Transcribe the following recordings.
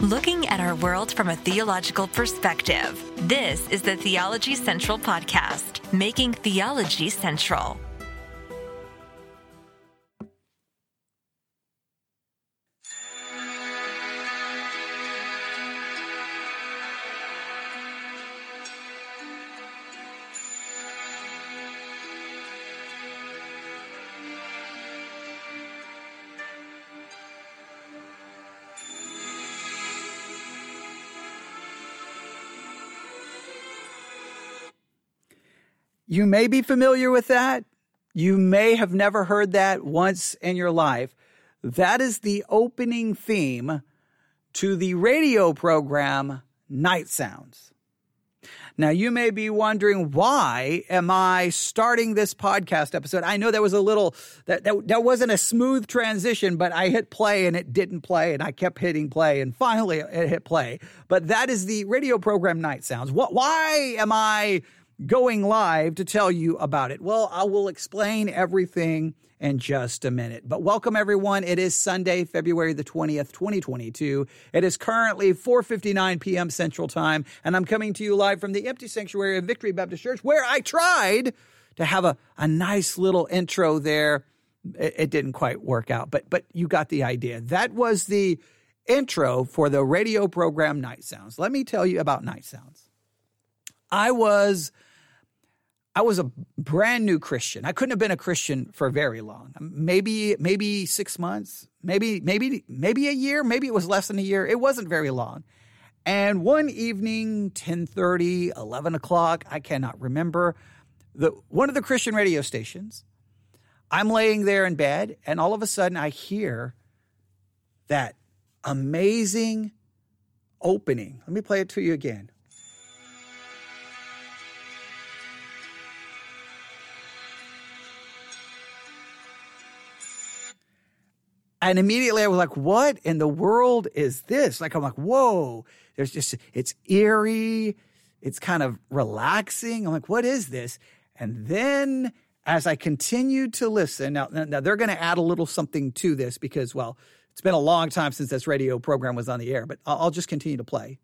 looking at our world from a theological perspective. This is the Theology Central Podcast, making theology central. You may be familiar with that. You may have never heard that once in your life. That is the opening theme to the radio program Night Sounds. Now you may be wondering why am I starting this podcast episode? I know that was a little that, that that wasn't a smooth transition, but I hit play and it didn't play and I kept hitting play and finally it hit play. But that is the radio program Night Sounds. What why am I going live to tell you about it. Well, I will explain everything in just a minute. But welcome everyone. It is Sunday, February the 20th, 2022. It is currently 4:59 p.m. Central Time, and I'm coming to you live from the empty sanctuary of Victory Baptist Church where I tried to have a, a nice little intro there. It, it didn't quite work out, but but you got the idea. That was the intro for the radio program Night Sounds. Let me tell you about Night Sounds. I was I was a brand new Christian. I couldn't have been a Christian for very long. Maybe maybe 6 months, maybe maybe maybe a year, maybe it was less than a year. It wasn't very long. And one evening, 10:30, 11 o'clock, I cannot remember, the one of the Christian radio stations, I'm laying there in bed and all of a sudden I hear that amazing opening. Let me play it to you again. And immediately I was like, what in the world is this? Like, I'm like, whoa, there's just, it's eerie. It's kind of relaxing. I'm like, what is this? And then as I continued to listen, now, now they're going to add a little something to this because, well, it's been a long time since this radio program was on the air, but I'll, I'll just continue to play.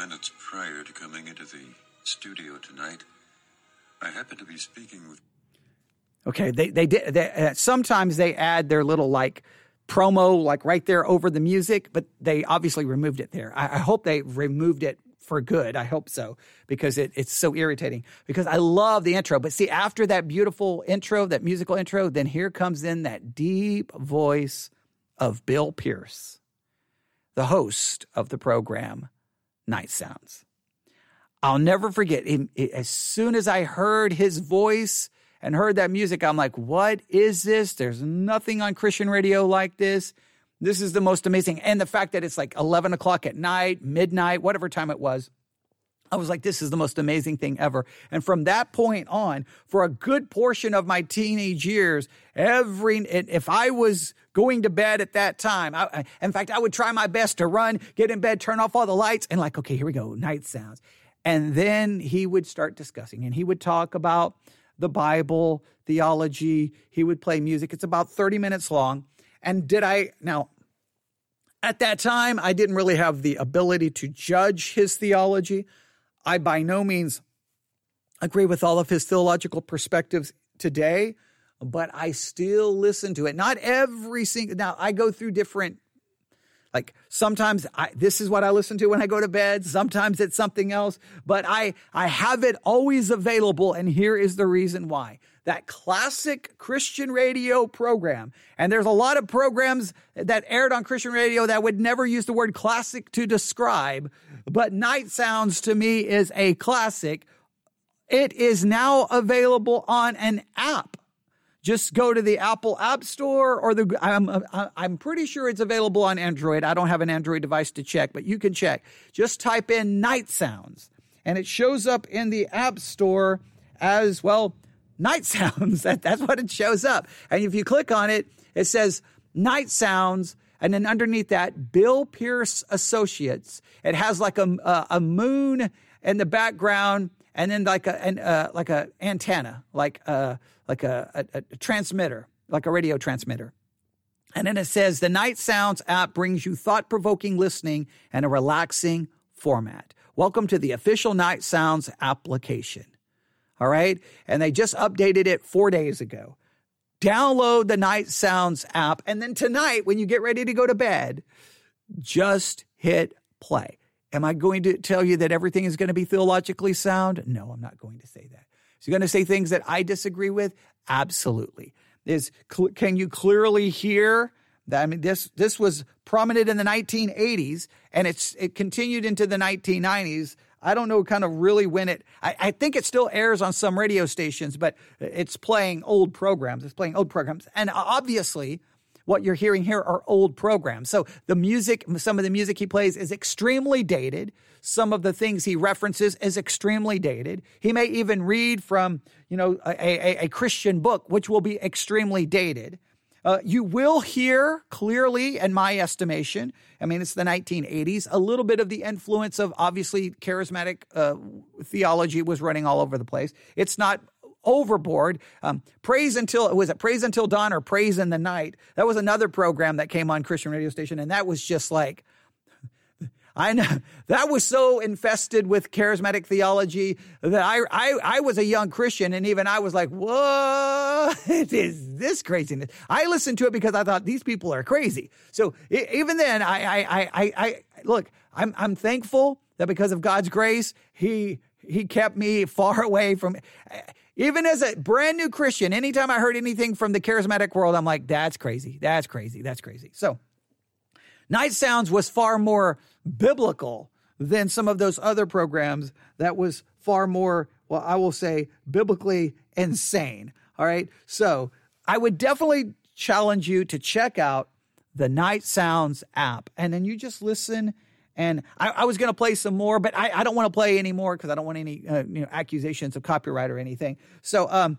Minutes prior to coming into the studio tonight, I happened to be speaking with. Okay, they they did. They, uh, sometimes they add their little like promo like right there over the music, but they obviously removed it there. I, I hope they removed it for good. I hope so because it, it's so irritating. Because I love the intro, but see, after that beautiful intro, that musical intro, then here comes in that deep voice of Bill Pearce, the host of the program Night Sounds. I'll never forget. It, it, as soon as I heard his voice and heard that music, I'm like, what is this? There's nothing on Christian radio like this. This is the most amazing. And the fact that it's like 11 o'clock at night, midnight, whatever time it was, I was like, this is the most amazing thing ever. And from that point on, for a good portion of my teenage years, every, if I was going to bed at that time, I, in fact, I would try my best to run, get in bed, turn off all the lights, and like, okay, here we go, night sounds. And then he would start discussing and he would talk about the Bible, theology. He would play music. It's about 30 minutes long. And did I, now, at that time, I didn't really have the ability to judge his theology. I by no means agree with all of his theological perspectives today, but I still listen to it. Not every single now I go through different like sometimes I, this is what I listen to when I go to bed. Sometimes it's something else, but I, I have it always available. And here is the reason why that classic Christian radio program. And there's a lot of programs that aired on Christian radio that would never use the word classic to describe, but Night Sounds to me is a classic. It is now available on an app. Just go to the Apple App Store or the I'm I'm pretty sure it's available on Android. I don't have an Android device to check, but you can check. Just type in night sounds and it shows up in the App Store as well night sounds. that that's what it shows up. And if you click on it, it says night sounds and then underneath that Bill Pearce Associates. It has like a a, a moon in the background and then like a an, uh, like a antenna, like a like a, a, a transmitter, like a radio transmitter. And then it says the Night Sounds app brings you thought provoking listening and a relaxing format. Welcome to the official Night Sounds application. All right. And they just updated it four days ago. Download the Night Sounds app. And then tonight, when you get ready to go to bed, just hit play. Am I going to tell you that everything is going to be theologically sound? No, I'm not going to say that. Is he going to say things that I disagree with? Absolutely. Is can you clearly hear that? I mean, this this was prominent in the 1980s, and it's it continued into the 1990s. I don't know kind of really when it, I, I, think it still airs on some radio stations, but it's playing old programs. It's playing old programs. And uh, obviously, what you're hearing here are old programs. So the music, some of the music he plays is extremely dated. Some of the things he references is extremely dated. He may even read from, you know, a, a, a Christian book, which will be extremely dated. Uh, you will hear clearly, in my estimation, I mean, it's the 1980s, a little bit of the influence of obviously charismatic uh, theology was running all over the place. It's not overboard. Um, praise until was it praise until dawn or praise in the night? That was another program that came on Christian radio station, and that was just like. I know that was so infested with charismatic theology that I, I, I was a young Christian and even I was like, what is this craziness? I listened to it because I thought these people are crazy. So even then, I, I, I, I, look, I'm, I'm thankful that because of God's grace, he, he kept me far away from even as a brand new Christian, anytime I heard anything from the charismatic world, I'm like, that's crazy. That's crazy. That's crazy. So, Night Sounds was far more biblical than some of those other programs that was far more, well, I will say, biblically insane. All right. So, I would definitely challenge you to check out the Night Sounds app. And then you just listen and I, I was going to play some more, but I, I don't want to play anymore because I don't want any uh, you know, accusations of copyright or anything. So, um,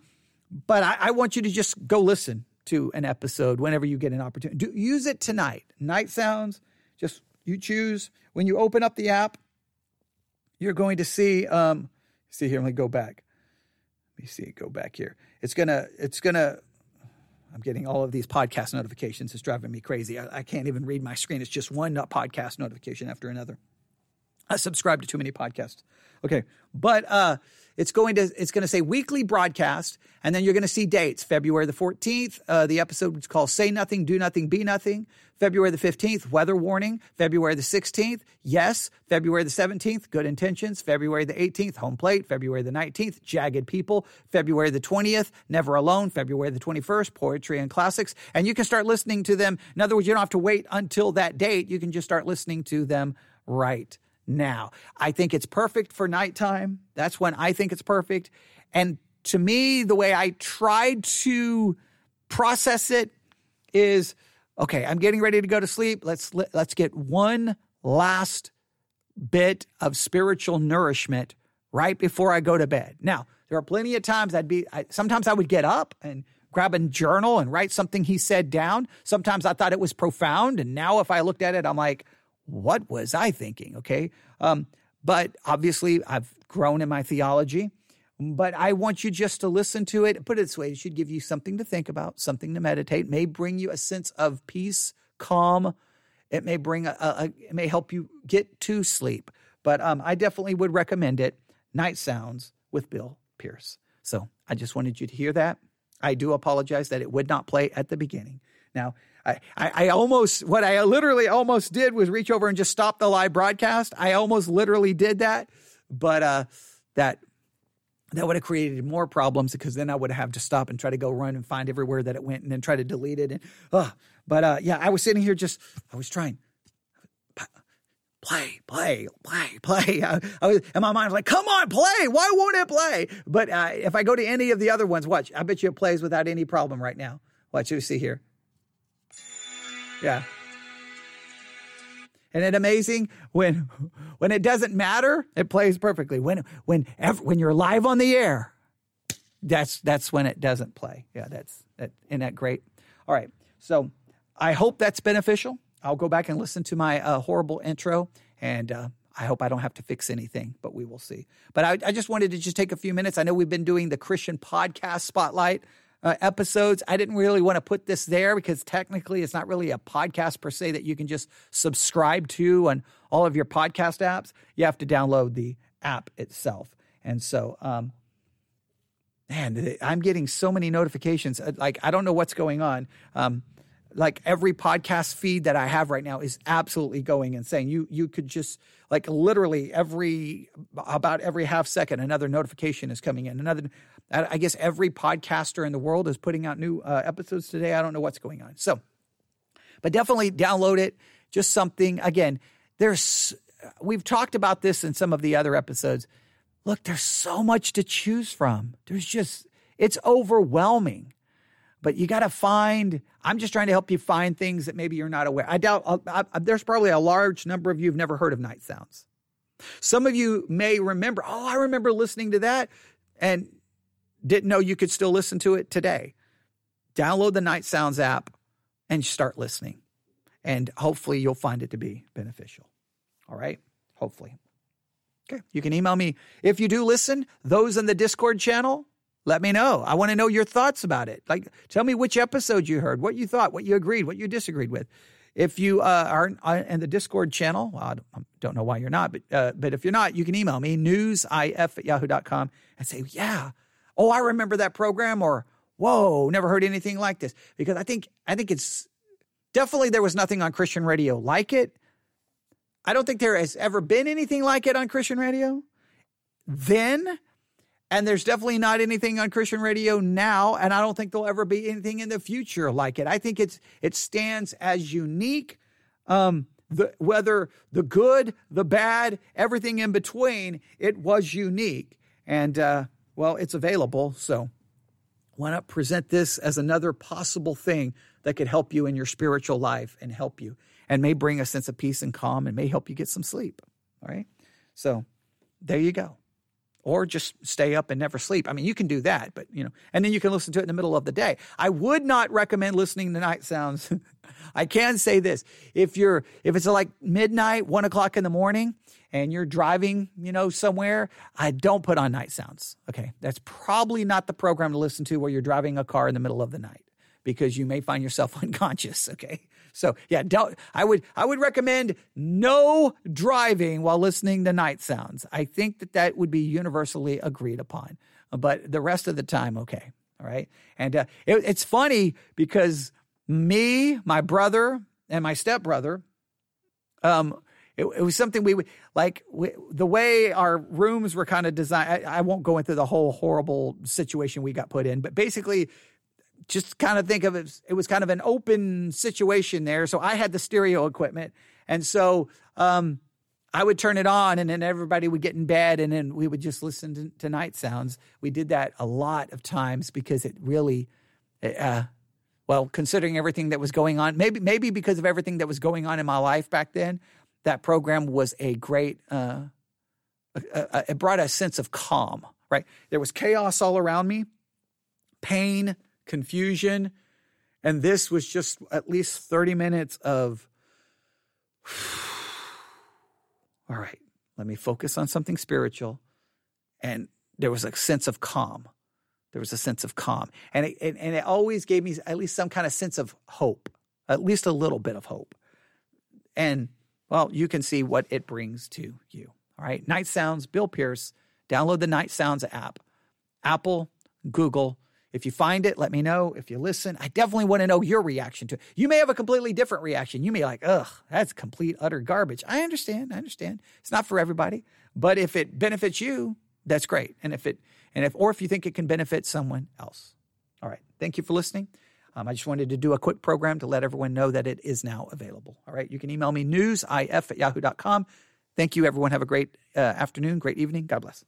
but I, I, want you to just go listen to an episode whenever you get an opportunity. Do, use it tonight. Night sounds. Just you choose when you open up the app. You're going to see. Um, see here. Let me go back. Let me see. Go back here. It's gonna. It's gonna I'm getting all of these podcast notifications. It's driving me crazy. I, I can't even read my screen. It's just one podcast notification after another. Subscribe to too many podcasts. Okay, but uh, it's going to it's going to say weekly broadcast, and then you're going to see dates. February the 14th, uh, the episode is called "Say Nothing, Do Nothing, Be Nothing." February the 15th, weather warning. February the 16th, yes. February the 17th, good intentions. February the 18th, home plate. February the 19th, jagged people. February the 20th, never alone. February the 21st, poetry and classics. And you can start listening to them. In other words, you don't have to wait until that date. You can just start listening to them right now. I think it's perfect for nighttime. That's when I think it's perfect. And to me, the way I tried to process it is okay, I'm getting ready to go to sleep. Let's let's get one last bit of spiritual nourishment right before I go to bed. Now, there are plenty of times I'd be I, sometimes I would get up and grab a journal and write something he said down. Sometimes I thought it was profound and now if I looked at it I'm like what was I thinking? Okay. Um, but obviously, I've grown in my theology. But I want you just to listen to it. Put it this way it should give you something to think about, something to meditate, may bring you a sense of peace, calm. It may bring a, a it may help you get to sleep. But um, I definitely would recommend it. Night Sounds with Bill Pearce. So I just wanted you to hear that. I do apologize that it would not play at the beginning. Now, I, I, almost, what I literally almost did was reach over and just stop the live broadcast. I almost literally did that, but uh, that that would have created more problems because then I would have to stop and try to go run and find everywhere that it went and then try to delete it. And uh, but uh, yeah, I was sitting here just I was trying. play, play, play, play. I, I was, and my mind was like, come on, play. Why won't it play? But uh, if I go to any of the other ones, watch. I bet you it plays without any problem right now. Watch you see here. Yeah. Isn't it amazing when when it doesn't matter, it plays perfectly. When when when you're live on the air, that's that's when it doesn't play. Yeah, that's that. Isn't that great? All right. So I hope that's beneficial. I'll go back and listen to my uh, horrible intro, and uh, I hope I don't have to fix anything, but we will see. But I, I, just wanted to just take a few minutes. I know we've been doing the Christian podcast spotlight uh, episodes. I didn't really want to put this there because technically it's not really a podcast per se that you can just subscribe to on all of your podcast apps. You have to download the app itself, and so. Um, man, I'm getting so many notifications. Uh, like I don't know what's going on. Um, like every podcast feed that I have right now is absolutely going insane. You you could just like literally every about every half second another notification is coming in. Another I guess every podcaster in the world is putting out new uh, episodes today. I don't know what's going on. So, but definitely download it. Just something again. There's we've talked about this in some of the other episodes. Look, there's so much to choose from. There's just it's overwhelming but you got to find i'm just trying to help you find things that maybe you're not aware. I doubt I, I, there's probably a large number of you have never heard of night sounds. Some of you may remember oh i remember listening to that and didn't know you could still listen to it today. Download the night sounds app and start listening. And hopefully you'll find it to be beneficial. All right? Hopefully. Okay you can email me. If you do listen those in the discord channel let me know. I want to know your thoughts about it. Like, tell me which episode you heard, what you thought, what you agreed, what you disagreed with. If you uh, are uh, in the Discord channel, well, I don't know why you're not, but uh, but if you're not, you can email me newsif at yahoo.com and say, yeah, oh, I remember that program, or whoa, never heard anything like this. Because I think I think it's definitely there was nothing on Christian radio like it. I don't think there has ever been anything like it on Christian radio. Then and there's definitely not anything on Christian radio now, and I don't think there'll ever be anything in the future like it. I think it's it stands as unique. Um, the, whether the good, the bad, everything in between, it was unique, and uh, well, it's available. So why not present this as another possible thing that could help you in your spiritual life and help you, and may bring a sense of peace and calm, and may help you get some sleep. All right, so there you go or just stay up and never sleep. I mean, you can do that, but you know, and then you can listen to it in the middle of the day. I would not recommend listening to night sounds. I can say this: if you're if it's like midnight, one o'clock in the morning, and you're driving, you know, somewhere, I don't put on night sounds. Okay, that's probably not the program to listen to while you're driving a car in the middle of the night because you may find yourself unconscious. Okay, so yeah, don't, I would I would recommend no driving while listening to night sounds. I think that that would be universally agreed upon. But the rest of the time, okay, all right. And uh, it, it's funny because me, my brother, and my stepbrother, um, it, it, was something we would like we, the way our rooms were kind of designed. I, I, won't go into the whole horrible situation we got put in, but basically, just kind of think of it, it was kind of an open situation there. So I had the stereo equipment. And so um, I would turn it on and then everybody would get in bed and then we would just listen to, to night sounds. We did that a lot of times because it really, uh, well, considering everything that was going on, maybe, maybe because of everything that was going on in my life back then, that program was a great, uh, it brought a sense of calm, right? There was chaos all around me, pain, confusion. And this was just at least 30 minutes of, all right, let me focus on something spiritual. And there was a sense of calm. There was a sense of calm. And it, and and it always gave me at least some kind of sense of hope, at least a little bit of hope. And well, you can see what it brings to you. All right. Night Sounds, Bill Pearce. Download the Night Sounds app. Apple, Google, if you find it, let me know. If you listen, I definitely want to know your reaction to it. You may have a completely different reaction. You may like, ugh, that's complete, utter garbage. I understand. I understand. It's not for everybody. But if it benefits you, that's great. And if it, and if, or if you think it can benefit someone else. All right. Thank you for listening. Um, I just wanted to do a quick program to let everyone know that it is now available. All right. You can email me newsif at yahoo.com. Thank you, everyone. Have a great uh, afternoon, great evening. God bless.